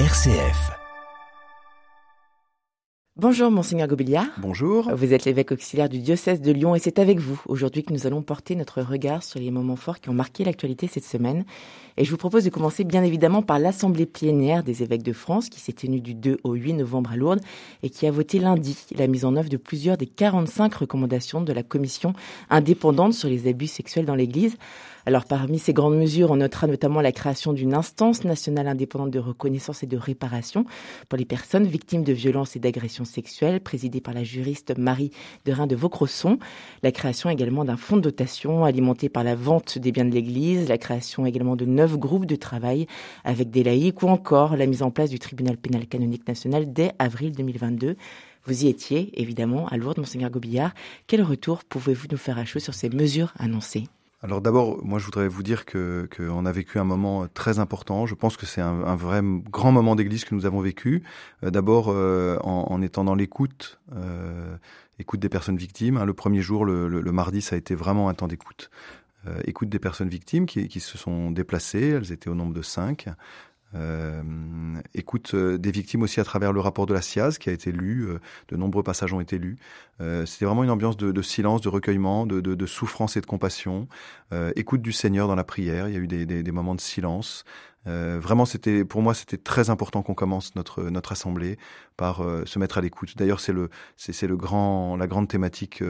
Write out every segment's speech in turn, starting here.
RCF. Bonjour Monseigneur Gobiliard. Bonjour. Vous êtes l'évêque auxiliaire du diocèse de Lyon et c'est avec vous aujourd'hui que nous allons porter notre regard sur les moments forts qui ont marqué l'actualité cette semaine. Et je vous propose de commencer bien évidemment par l'Assemblée plénière des évêques de France qui s'est tenue du 2 au 8 novembre à Lourdes et qui a voté lundi la mise en œuvre de plusieurs des 45 recommandations de la commission indépendante sur les abus sexuels dans l'Église. Alors parmi ces grandes mesures, on notera notamment la création d'une instance nationale indépendante de reconnaissance et de réparation pour les personnes victimes de violences et d'agressions sexuelles, présidée par la juriste Marie de Rhin de Vaucresson, la création également d'un fonds de dotation alimenté par la vente des biens de l'Église, la création également de neuf groupes de travail avec des laïcs ou encore la mise en place du tribunal pénal canonique national dès avril 2022. Vous y étiez, évidemment, à Lourdes, Monseigneur Gobillard. Quel retour pouvez-vous nous faire à chaud sur ces mesures annoncées? Alors d'abord, moi je voudrais vous dire que qu'on a vécu un moment très important. Je pense que c'est un, vrai grand moment d'église que nous avons vécu. Euh, d'abord euh, en, en, étant dans l'écoute, euh, écoute des personnes victimes. Hein, le premier jour, le, mardi, ça a été vraiment un temps d'écoute. Euh, écoute des personnes victimes qui, se sont déplacées. Elles étaient au nombre de cinq. Euh, écoute euh, des victimes aussi à travers le rapport de la SIAZ qui a été lu, euh, de nombreux passages ont été lus. C'était vraiment une ambiance de, silence, de recueillement, de, souffrance et de compassion. Écoute du Seigneur dans la prière, il y a eu des, moments de silence. Vraiment, c'était pour moi, c'était très important qu'on commence notre notre assemblée par se mettre à l'écoute. D'ailleurs, c'est le c'est le grand la grande thématique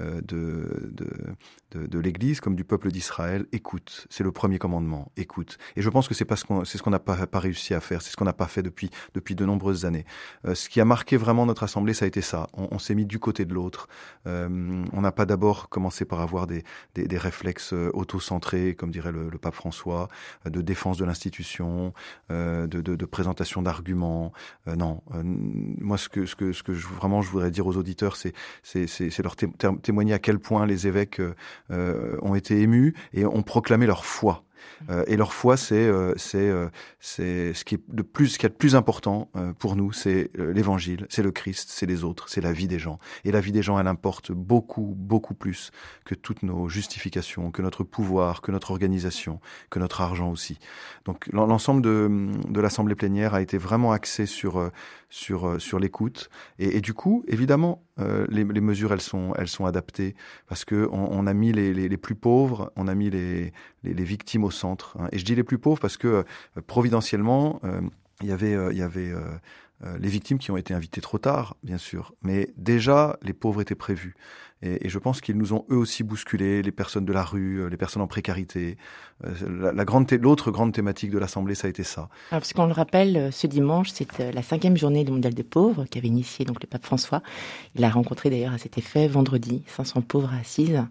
de, de, de, de l'Église comme du peuple d'Israël, écoute. C'est le premier commandement, écoute. Et je pense que c'est ce qu'on n'a pas, pas réussi à faire, c'est ce qu'on n'a pas fait depuis depuis de nombreuses années. Euh, ce qui a marqué vraiment notre assemblée, ça a été ça. On, s'est mis du côté de l'autre. Euh, on n'a pas d'abord commencé par avoir des, des, réflexes auto-centrés, comme dirait le, pape François, de défense de l'institution, euh, de, de, présentation d'arguments. Euh, non, euh, moi ce que ce que ce que vraiment je voudrais dire aux auditeurs, c'est leur témoigner à quel point les évêques euh, ont été émus et ont proclamé leur foi. Euh, et leur foi, c'est euh, euh, ce qui est de plus, ce qui est de plus important euh, pour nous, c'est euh, l'Évangile, c'est le Christ, c'est les autres, c'est la vie des gens. Et la vie des gens, elle importe beaucoup beaucoup plus que toutes nos justifications, que notre pouvoir, que notre organisation, que notre argent aussi. Donc l'ensemble de de l'assemblée plénière a été vraiment axé sur sur sur l'écoute. Et, et, du coup, évidemment, les, les, mesures elles sont elles sont adaptées parce que on, a mis les, plus pauvres, on a mis les, victimes au centre. Hein. Et je dis les plus pauvres parce que euh, providentiellement, euh, il y avait, euh, il y avait les victimes qui ont été invitées trop tard, bien sûr, mais déjà les pauvres étaient prévus. Et, je pense qu'ils nous ont eux aussi bousculé, les personnes de la rue, les personnes en précarité. La, la grande, l'autre grande thématique de l'assemblée, ça a été ça. Alors, parce qu'on le rappelle, ce dimanche, c'est la cinquième journée mondiale des pauvres qu'avait initié donc le pape François. Il a rencontré d'ailleurs à cet effet vendredi 500 pauvres assises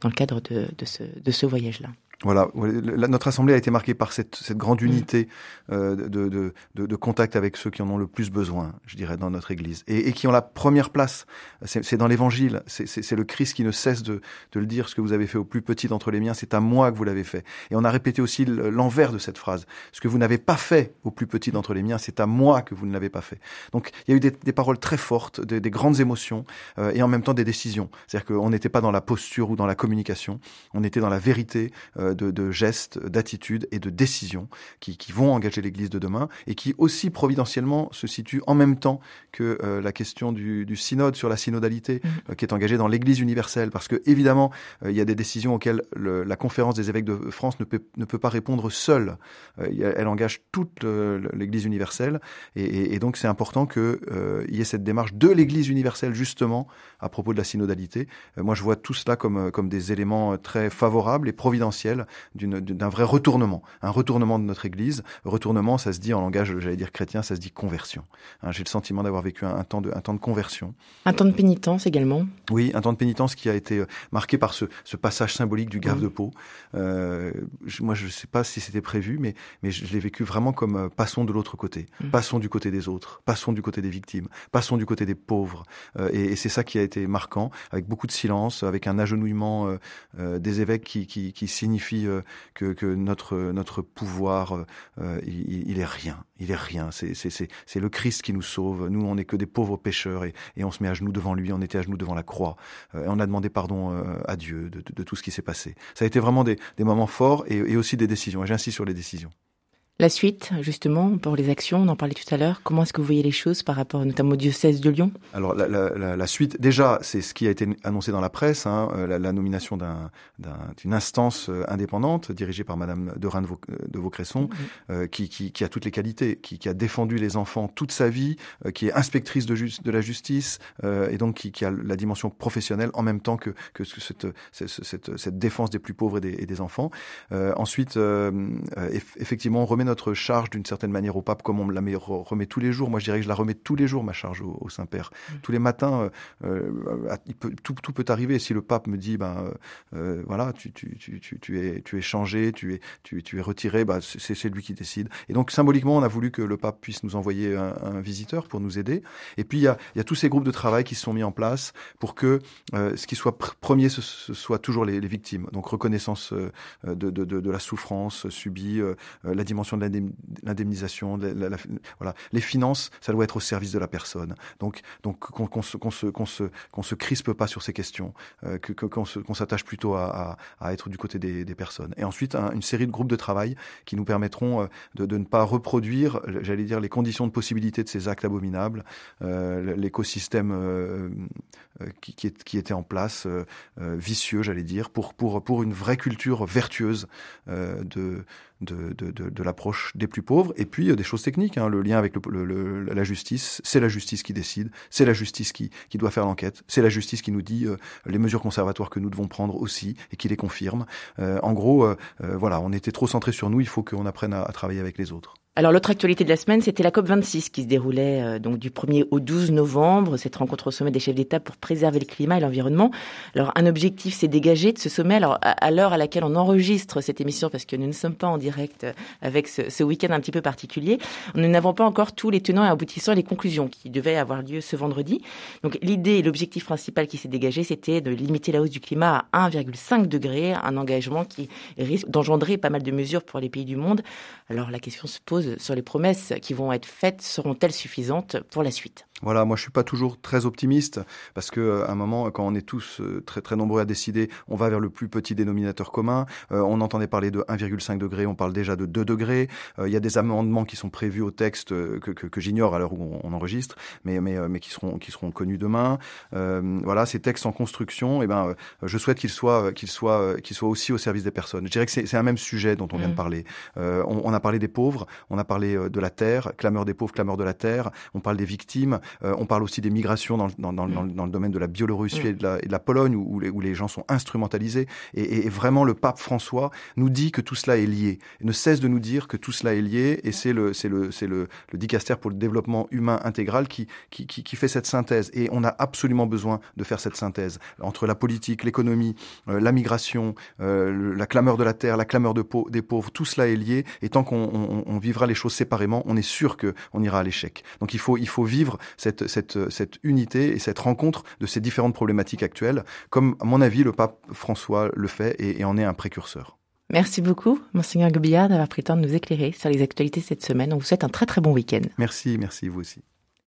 dans le cadre de ce voyage-là. Voilà, notre assemblée a été marquée par cette, cette grande mmh. unité euh, de, de, de, de, contact avec ceux qui en ont le plus besoin, je dirais, dans notre Église, et, et qui ont la première place. C'est dans l'Évangile, c'est le Christ qui ne cesse de, de le dire. Ce que vous avez fait au plus petit d'entre les miens, c'est à moi que vous l'avez fait. Et on a répété aussi l'envers de cette phrase. Ce que vous n'avez pas fait au plus petit d'entre les miens, c'est à moi que vous ne l'avez pas fait. Donc il y a eu des, des paroles très fortes, des, des grandes émotions, euh, et en même temps des décisions. C'est-à-dire qu'on n'était pas dans la posture ou dans la communication, on était dans la vérité. Euh, de, de gestes, d'attitudes et de décisions qui, qui vont engager l'Église de demain et qui aussi providentiellement se situent en même temps que euh, la question du, du, synode sur la synodalité mmh. euh, qui est engagée dans l'Église universelle. Parce que évidemment, euh, il y a des décisions auxquelles le, la conférence des évêques de France ne peut, ne peut pas répondre seule. Euh, elle engage toute l'Église universelle et, et, et donc c'est important qu'il euh, y ait cette démarche de l'Église universelle justement à propos de la synodalité. moi, je vois tout cela comme, comme des éléments très favorables et providentiels d'un vrai retournement, un retournement de notre Église. Retournement, ça se dit en langage, j'allais dire chrétien, ça se dit conversion. Hein, J'ai le sentiment d'avoir vécu un, un, temps de, un temps de conversion. Un temps de pénitence également. Oui, un temps de pénitence qui a été euh, marqué par ce, ce passage symbolique du grave mmh. de peau. Euh, moi, je ne sais pas si c'était prévu, mais, mais je, l'ai vécu vraiment comme euh, passons de l'autre côté, mmh. passons du côté des autres, passons du côté des victimes, passons du côté des pauvres. Euh, et, et c'est ça qui a été marquant, avec beaucoup de silence, avec un agenouillement des évêques qui, qui, qui signifie euh, que, notre, notre pouvoir, euh, il, il, est rien. Il est rien. C'est le Christ qui nous sauve. Nous, on n'est que des pauvres pécheurs et, et, on se met à genoux devant lui. On était à genoux devant la croix. Euh, et on a demandé pardon à Dieu de, de, de, tout ce qui s'est passé. Ça a été vraiment des, des moments forts et, et aussi des décisions. Et j'insiste sur les décisions. La suite, justement, pour les actions, on en parlait tout à l'heure. Comment est-ce que vous voyez les choses par rapport notamment au diocèse de Lyon? Alors la, la, la, suite, déjà, c'est ce qui a été annoncé dans la presse, hein, euh, la, la, nomination d'une un, instance euh, indépendante dirigée par Madame de Rennes de Vaucresson, euh, qui, qui, qui, a toutes les qualités, qui, qui, a défendu les enfants toute sa vie, euh, qui est inspectrice de, de la justice euh, et donc qui, qui, a la dimension professionnelle en même temps que, que cette, cette, cette, cette défense des plus pauvres et des, et des enfants. ensuite, effectivement, on remet notre charge d'une certaine manière au pape comme on me la remet tous les jours. Moi, je dirais que je la remets tous les jours, ma charge au, Saint-Père. Mm. Tous les matins, euh, euh peut, tout, tout, peut arriver. Si le pape me dit, ben euh, voilà, tu, tu, tu, tu, es, tu es changé, tu es, tu, es retiré, ben, c'est lui qui décide. Et donc, symboliquement, on a voulu que le pape puisse nous envoyer un, un visiteur pour nous aider. Et puis, il y a, y a, tous ces groupes de travail qui se sont mis en place pour que ce qui soit premier, ce, ce soit toujours les, les, victimes. Donc, reconnaissance de, de, de, de la souffrance subie, la dimension de l'indemnisation, voilà, les finances, ça doit être au service de la personne. Donc, donc qu'on qu se, se, qu'on se, qu'on se crispe pas sur ces questions, euh, qu'on qu'on s'attache plutôt à, à, être du côté des, personnes. Et ensuite, un, une série de groupes de travail qui nous permettront euh, de, de ne pas reproduire, j'allais dire, les conditions de possibilité de ces actes abominables, euh, l'écosystème euh, qui, qui, était en place, vicieux, j'allais dire, pour, pour, pour une vraie culture vertueuse de de, de, de, de l'approche des plus pauvres. Et puis, des choses techniques. Hein, le lien avec la justice, c'est la justice qui décide, c'est la justice qui, doit faire l'enquête, c'est la justice qui nous dit euh, les mesures conservatoires que nous devons prendre aussi et qui les confirme. Euh, en gros, euh, euh voilà, on était trop centré sur nous, il faut qu'on apprenne à travailler avec les autres. Alors l'autre actualité de la semaine, c'était la COP 26 qui se déroulait euh, donc du 1er au 12 novembre, cette rencontre au sommet des chefs d'État pour préserver le climat et l'environnement. Alors un objectif s'est dégagé de ce sommet. Alors à, l'heure à laquelle on enregistre cette émission, parce que nous ne sommes pas en direct euh, avec ce, week-end un petit peu particulier, nous n'avons pas encore tous les tenants et aboutissants et les conclusions qui devaient avoir lieu ce vendredi. Donc l'idée l'objectif principal qui s'est dégagé, c'était de limiter la hausse du climat à 1,5 degré, un engagement qui risque d'engendrer pas mal de mesures pour les pays du monde. Alors la question se pose sur les promesses qui vont être faites seront-elles suffisantes pour la suite? Voilà, moi je suis pas toujours très optimiste parce que euh, à un moment, quand on est tous euh, très très nombreux à décider, on va vers le plus petit dénominateur commun. Euh, on entendait parler de 1,5 degré, on parle déjà de 2 degrés. Il y a des amendements qui sont prévus au texte que, que, que j'ignore à l'heure où on, enregistre, mais mais mais qui seront qui seront connus demain. voilà, ces textes en construction, et eh ben je souhaite qu'ils soient qu'ils soient qu'ils soient aussi au service des personnes. Je dirais que c'est un même sujet dont on vient de mmh. parler. On, on, a parlé des pauvres, on a parlé de la terre, clameur des pauvres, clameur de la terre. On parle des victimes. Euh, on parle aussi des migrations dans, dans, dans, mm. dans, le domaine de la Biélorussie mm. et, de la, et, de la, Pologne, où, les, où, les, gens sont instrumentalisés. Et, et, vraiment, le pape François nous dit que tout cela est lié. Il ne cesse de nous dire que tout cela est lié, et c'est le, c'est le, c'est le, le dicaster pour le développement humain intégral qui, qui, qui, qui, fait cette synthèse. Et on a absolument besoin de faire cette synthèse entre la politique, l'économie, euh, la migration, euh, la clameur de la terre, la clameur de des pauvres. Tout cela est lié. Et tant qu'on on, on vivra les choses séparément, on est sûr que on ira à l'échec. Donc il faut, il faut vivre cette, cette, cette unité et cette rencontre de ces différentes problématiques actuelles, comme à mon avis le pape François le fait et, et en est un précurseur. Merci beaucoup, Monseigneur Gobillard, d'avoir pris le temps de nous éclairer sur les actualités cette semaine. On vous souhaite un très très bon week-end. Merci, merci vous aussi.